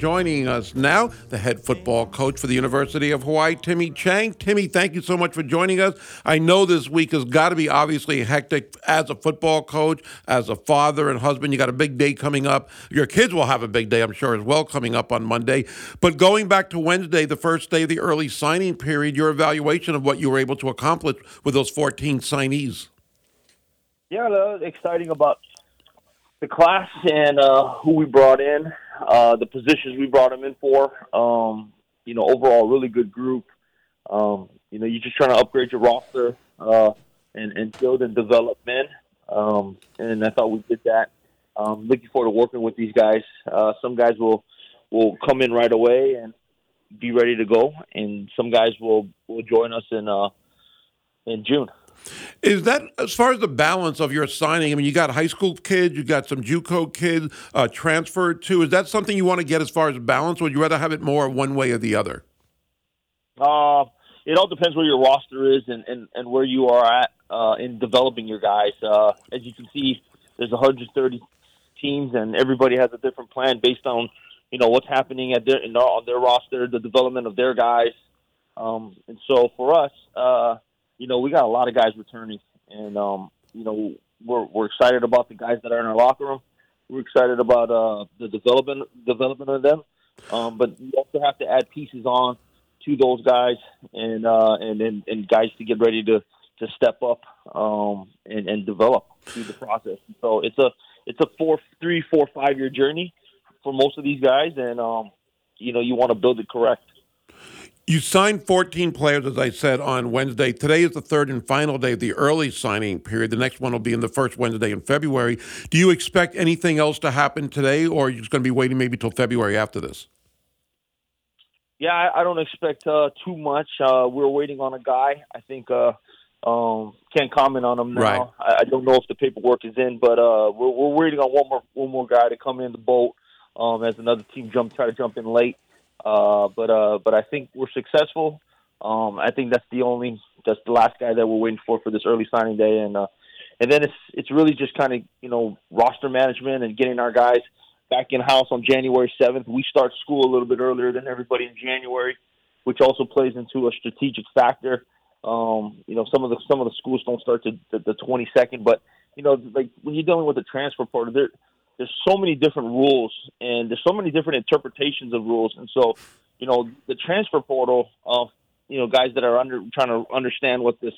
joining us now, the head football coach for the University of Hawaii, Timmy Chang. Timmy, thank you so much for joining us. I know this week has got to be obviously hectic as a football coach, as a father and husband. You got a big day coming up. Your kids will have a big day, I'm sure, as well, coming up on Monday. But going back to Wednesday, the first day of the early signing period, your evaluation of what you were able to accomplish with those 14 signees. Yeah, uh, exciting about the class and uh, who we brought in, uh, the positions we brought them in for. Um, you know, overall, really good group. Um, you know, you're just trying to upgrade your roster uh, and, and build and develop men. Um, and I thought we did that. Um, looking forward to working with these guys. Uh, some guys will will come in right away and be ready to go, and some guys will will join us in uh, in June. Is that as far as the balance of your signing? I mean, you got high school kids, you got some JUCO kids uh, transferred too. Is that something you want to get as far as balance, or would you rather have it more one way or the other? Uh, it all depends where your roster is and, and, and where you are at uh, in developing your guys. Uh, as you can see, there's 130 teams, and everybody has a different plan based on you know what's happening at their in on their roster, the development of their guys. Um, and so for us. Uh, you know, we got a lot of guys returning, and um, you know, we're we're excited about the guys that are in our locker room. We're excited about uh, the development development of them, um, but you also have to add pieces on to those guys and uh, and, and and guys to get ready to to step up um, and, and develop through the process. So it's a it's a four, three, four, five year journey for most of these guys, and um, you know you want to build it correct. You signed 14 players, as I said, on Wednesday. Today is the third and final day of the early signing period. The next one will be in the first Wednesday in February. Do you expect anything else to happen today, or are you just going to be waiting maybe till February after this? Yeah, I, I don't expect uh, too much. Uh, we're waiting on a guy. I think uh, um, can't comment on him now. Right. I, I don't know if the paperwork is in, but uh, we're, we're waiting on one more one more guy to come in the boat um, as another team jump try to jump in late. Uh, but uh, but I think we're successful. Um, I think that's the only that's the last guy that we're waiting for for this early signing day, and uh, and then it's it's really just kind of you know roster management and getting our guys back in house on January seventh. We start school a little bit earlier than everybody in January, which also plays into a strategic factor. Um, you know, some of the some of the schools don't start to the twenty second, but you know, like when you're dealing with the transfer portal, there's so many different rules and there's so many different interpretations of rules. And so, you know, the transfer portal of, you know, guys that are under trying to understand what this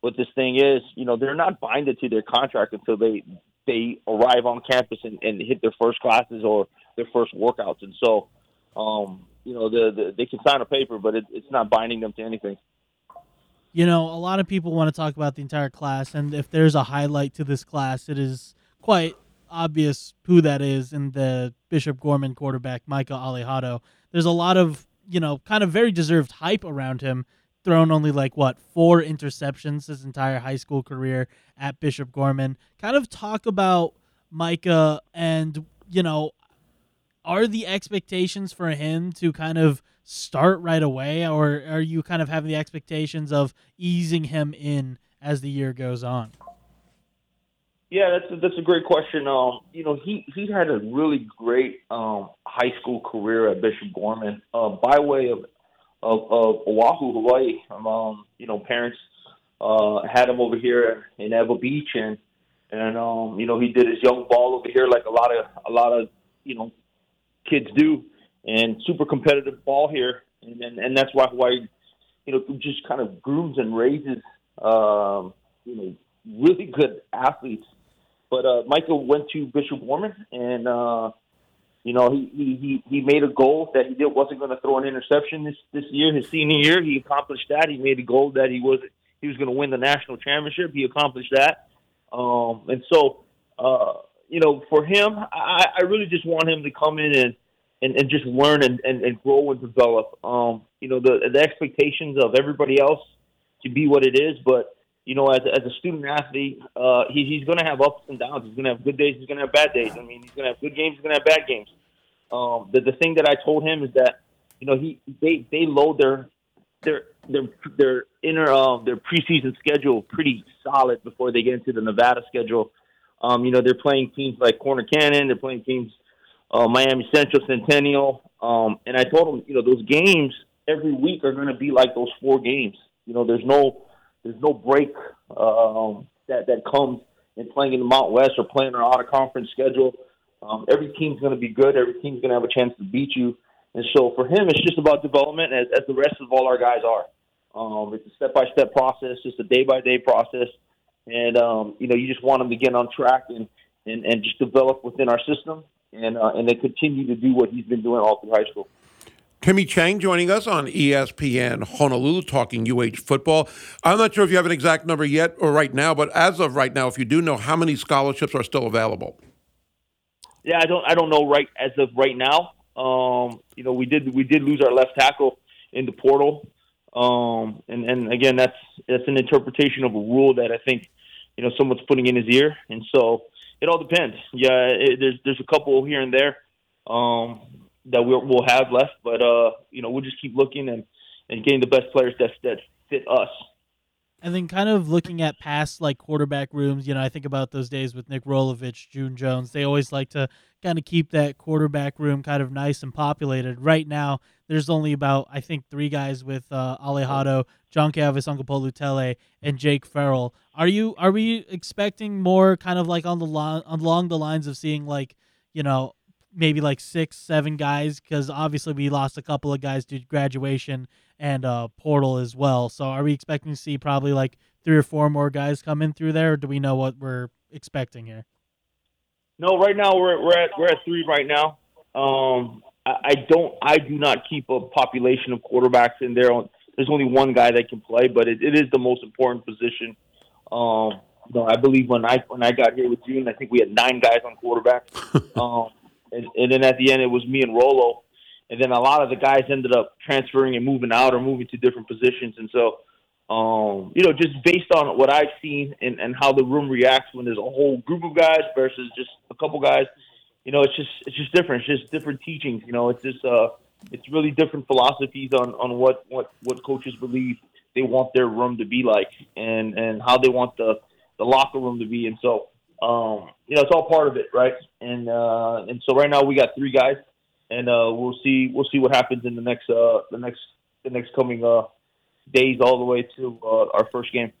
what this thing is, you know, they're not binded to their contract until they they arrive on campus and, and hit their first classes or their first workouts. And so, um, you know, the, the, they can sign a paper, but it, it's not binding them to anything. You know, a lot of people want to talk about the entire class, and if there's a highlight to this class, it is quite obvious who that is in the Bishop Gorman quarterback, Micah Alejado. There's a lot of, you know, kind of very deserved hype around him. Thrown only like what four interceptions his entire high school career at Bishop Gorman. Kind of talk about Micah and you know, are the expectations for him to kind of start right away, or are you kind of having the expectations of easing him in as the year goes on? Yeah, that's a, that's a great question. Um, you know, he he had a really great um, high school career at Bishop Gorman uh, by way of of, of Oahu, Hawaii. Um, you know, parents uh, had him over here in Ewa Beach, and and um, you know he did his young ball over here like a lot of a lot of you know kids do, and super competitive ball here, and and, and that's why Hawaii, you know, just kind of grooms and raises um, you know really good athletes but uh, Micah went to Bishop Gorman, and uh, you know he, he he made a goal that he did wasn't going to throw an interception this this year. His senior year, he accomplished that. He made a goal that he was he was going to win the national championship. He accomplished that, um, and so uh, you know for him, I, I really just want him to come in and and, and just learn and, and, and grow and develop. Um, you know the the expectations of everybody else to be what it is, but you know, as, as a student athlete, uh, he, he's going to have ups and downs. He's going to have good days. He's going to have bad days. I mean, he's going to have good games. He's going to have bad games. Um, the, the thing that I told him is that, you know, he they they load their their their their inner um, their preseason schedule pretty solid before they get into the Nevada schedule. Um, you know, they're playing teams like Corner Canyon. They're playing teams uh, Miami Central, Centennial. Um, and I told him, you know, those games every week are going to be like those four games. You know, there's no there's no break um, that that comes in playing in the Mountain West or playing our out of conference schedule. Um, every team's going to be good. Every team's going to have a chance to beat you. And so for him, it's just about development, as, as the rest of all our guys are. Um, it's a step by step process, just a day by day process, and um, you know you just want them to get on track and, and, and just develop within our system, and uh, and they continue to do what he's been doing all through high school. Timmy Chang joining us on ESPN Honolulu talking UH football. I'm not sure if you have an exact number yet or right now, but as of right now, if you do know how many scholarships are still available. Yeah, I don't I don't know right as of right now. Um, you know, we did we did lose our left tackle in the portal. Um, and, and again, that's that's an interpretation of a rule that I think you know someone's putting in his ear, and so it all depends. Yeah, it, there's there's a couple here and there um, that we'll, we'll have left, but uh, you know we'll just keep looking and, and getting the best players that that fit us. And then kind of looking at past like quarterback rooms, you know, I think about those days with Nick Rolovich, June Jones. They always like to kind of keep that quarterback room kind of nice and populated. Right now, there's only about I think three guys with uh, Alejado, John Calvis, Uncle Polutele, and Jake Farrell. Are you are we expecting more kind of like on the line along the lines of seeing like you know maybe like six, seven guys because obviously we lost a couple of guys due to graduation and uh, portal as well. So are we expecting to see probably like three or four more guys come in through there? do we know what we're expecting here? No, right now we're we're at we're at three right now. Um, I, I don't I do not keep a population of quarterbacks in there. There's only one guy that can play, but it, it is the most important position. Um, I believe when I when I got here with June, I think we had nine guys on quarterback. um, and, and then at the end, it was me and Rolo, and then a lot of the guys ended up transferring and moving out or moving to different positions. And so, um, you know, just based on what I've seen and, and how the room reacts when there's a whole group of guys versus just a couple guys, you know, it's just it's just different. It's just different teachings. You know, it's just uh, it's really different philosophies on on what what what coaches believe they want their room to be like and and how they want the the locker room to be. And so, um, you know, it's all part of it, right? And uh, and so right now we got three guys, and uh, we'll see we'll see what happens in the next uh, the next the next coming uh, days all the way to uh, our first game.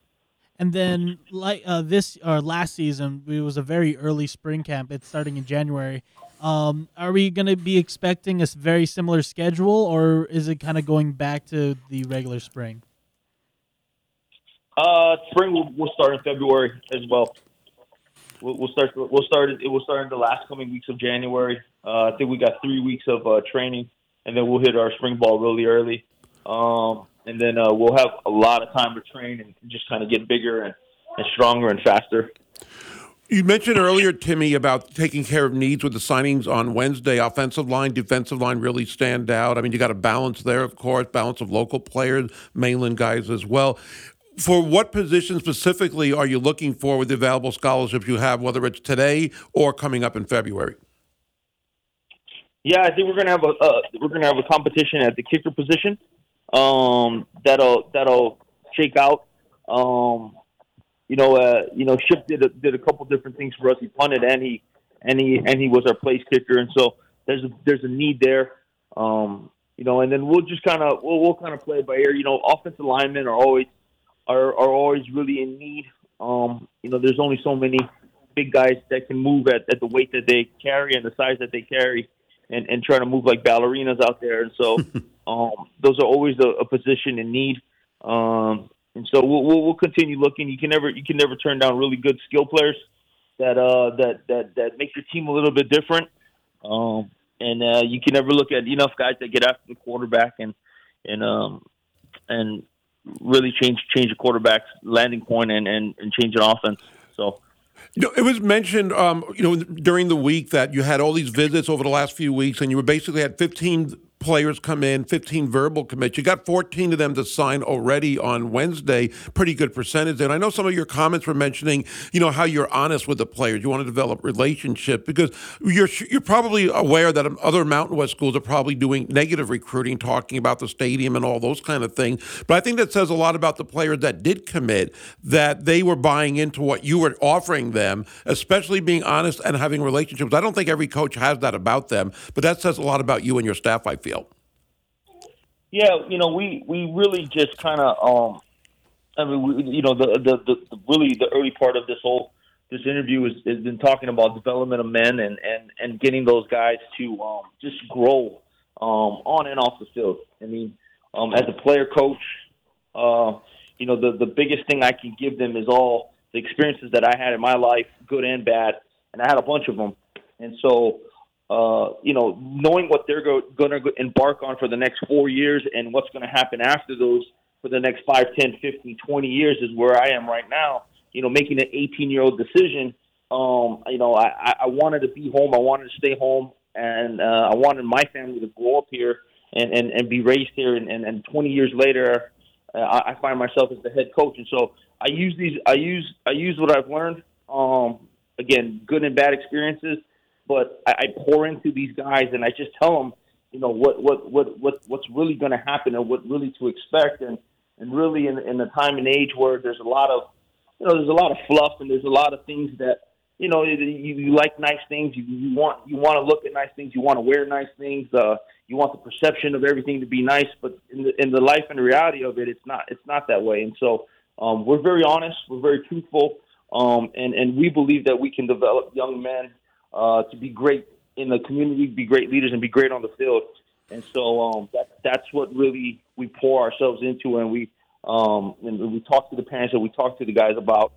And then, like uh, this or last season, it was a very early spring camp. It's starting in January. Um, are we going to be expecting a very similar schedule, or is it kind of going back to the regular spring? Uh, spring will, will start in February as well. We'll, we'll start. We'll start. It will start in the last coming weeks of January. Uh, I think we got three weeks of uh, training, and then we'll hit our spring ball really early. Um, and then uh, we'll have a lot of time to train and just kind of get bigger and, and stronger and faster. You mentioned earlier, Timmy, about taking care of needs with the signings on Wednesday. Offensive line, defensive line really stand out. I mean, you got a balance there, of course, balance of local players, mainland guys as well. For what position specifically are you looking for with the available scholarships you have, whether it's today or coming up in February? Yeah, I think we're gonna have a uh, we're gonna have a competition at the kicker position. Um, that'll that'll shake out. Um, you know, uh, you know, Ship did a, did a couple different things for us. He punted and he and he and he was our place kicker, and so there's a there's a need there. Um, you know, and then we'll just kind of we'll we'll kind of play by ear. You know, offensive linemen are always are are always really in need. Um, you know, there's only so many big guys that can move at, at the weight that they carry and the size that they carry, and and trying to move like ballerinas out there. And so, um, those are always a, a position in need. Um, and so we'll, we'll, we'll continue looking. You can never you can never turn down really good skill players that uh that that that make your team a little bit different. Um, and uh, you can never look at enough guys that get after the quarterback and and um and really change change a quarterback's landing point and, and, and change an offense. So. It was mentioned, um, you know, during the week that you had all these visits over the last few weeks, and you were basically had 15 players come in, 15 verbal commits. You got 14 of them to sign already on Wednesday. Pretty good percentage. And I know some of your comments were mentioning, you know, how you're honest with the players. You want to develop relationship because you're you're probably aware that other Mountain West schools are probably doing negative recruiting, talking about the stadium and all those kind of things. But I think that says a lot about the players that did commit that they were buying into what you were offering them, especially being honest and having relationships. I don't think every coach has that about them, but that says a lot about you and your staff. I feel. Yeah, you know, we we really just kind of, um, I mean, we, you know, the, the the the really the early part of this whole this interview has, has been talking about development of men and and and getting those guys to um, just grow um, on and off the field. I mean, um, as a player coach, uh, you know, the the biggest thing I can give them is all the experiences that I had in my life, good and bad, and I had a bunch of them. And so, uh, you know, knowing what they're go- going to embark on for the next four years and what's going to happen after those for the next 5, 10, 15, 20 years is where I am right now. You know, making an 18 year old decision. Um, you know, I, I wanted to be home. I wanted to stay home, and uh, I wanted my family to grow up here and, and, and be raised here. And, and, and 20 years later, uh, I find myself as the head coach. And so I use these. I use I use what I've learned. Um, again, good and bad experiences, but I, I pour into these guys and I just tell them, you know, what what what what what's really going to happen and what really to expect, and and really in in the time and age where there's a lot of, you know, there's a lot of fluff and there's a lot of things that you know, you, you like nice things. You, you want you want to look at nice things. You want to wear nice things. Uh, you want the perception of everything to be nice, but in the in the life and reality of it, it's not it's not that way. And so um, we're very honest. We're very truthful, um, and and we believe that we can develop young men uh, to be great in the community, be great leaders, and be great on the field. And so um, that that's what really we pour ourselves into, and we um, and we talk to the parents and we talk to the guys about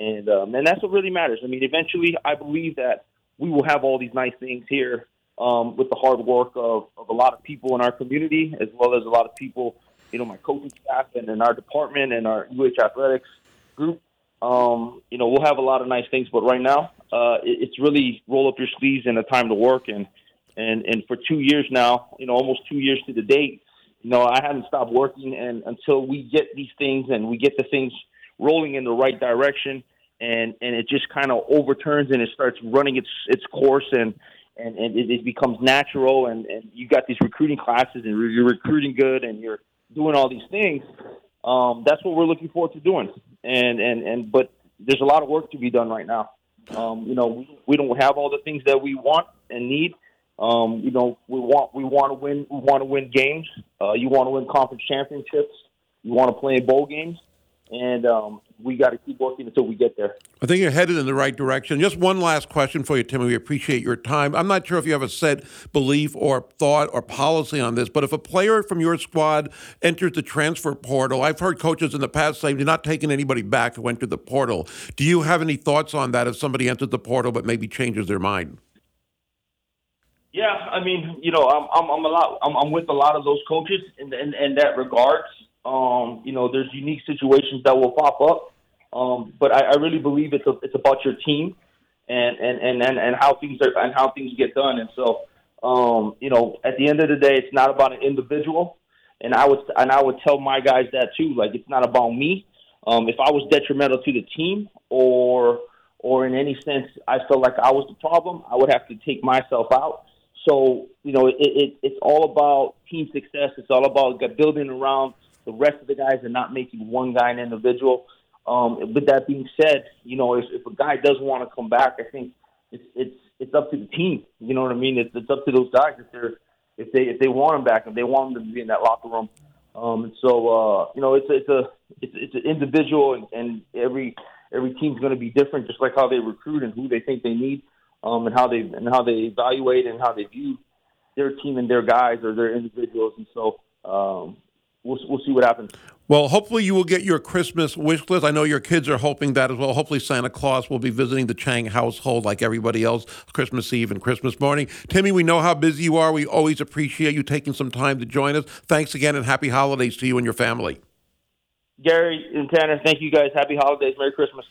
and um, and that's what really matters. I mean, eventually, I believe that we will have all these nice things here um, with the hard work of, of a lot of people in our community, as well as a lot of people, you know, my coaching staff and in our department and our UH athletics group. Um, you know, we'll have a lot of nice things, but right now, uh, it, it's really roll up your sleeves and a time to work. And and and for two years now, you know, almost two years to the date, you know, I haven't stopped working, and until we get these things and we get the things rolling in the right direction, and and it just kind of overturns and it starts running its its course and and, and it, it becomes natural and and you got these recruiting classes and you're recruiting good and you're doing all these things. Um, that's what we're looking forward to doing. And and and but there's a lot of work to be done right now. Um, you know, we, we don't have all the things that we want and need. Um, you know, we want we want to win. We want to win games. Uh, you want to win conference championships. You want to play in bowl games and um, we got to keep working until we get there. I think you're headed in the right direction. Just one last question for you, Timmy. We appreciate your time. I'm not sure if you have a set belief or thought or policy on this, but if a player from your squad enters the transfer portal, I've heard coaches in the past say they're not taking anybody back who entered the portal. Do you have any thoughts on that if somebody enters the portal but maybe changes their mind? Yeah, I mean, you know, I'm I'm, I'm a lot I'm, I'm with a lot of those coaches in in, in that regards. Um, you know, there's unique situations that will pop up, um, but I, I really believe it's a, it's about your team and, and, and, and, and how things are and how things get done. And so, um, you know, at the end of the day, it's not about an individual. And I would and I would tell my guys that too. Like it's not about me. Um, if I was detrimental to the team or or in any sense I felt like I was the problem, I would have to take myself out. So you know, it, it, it's all about team success. It's all about building around the rest of the guys are not making one guy an individual. Um, with that being said, you know, if, if a guy does want to come back, I think it's it's it's up to the team. You know what I mean? It's, it's up to those guys if they're if they if they want him back, if they want him to be in that locker room. Um, and so uh, you know, it's it's a it's it's an individual, and, and every every team's going to be different, just like how they recruit and who they think they need, um, and how they and how they evaluate and how they view their team and their guys or their individuals. And so um, we'll we'll see what happens. Well, hopefully you will get your Christmas wish list. I know your kids are hoping that as well. Hopefully Santa Claus will be visiting the Chang household like everybody else Christmas Eve and Christmas morning. Timmy, we know how busy you are. We always appreciate you taking some time to join us. Thanks again and happy holidays to you and your family. Gary and Tanner, thank you guys. Happy holidays. Merry Christmas.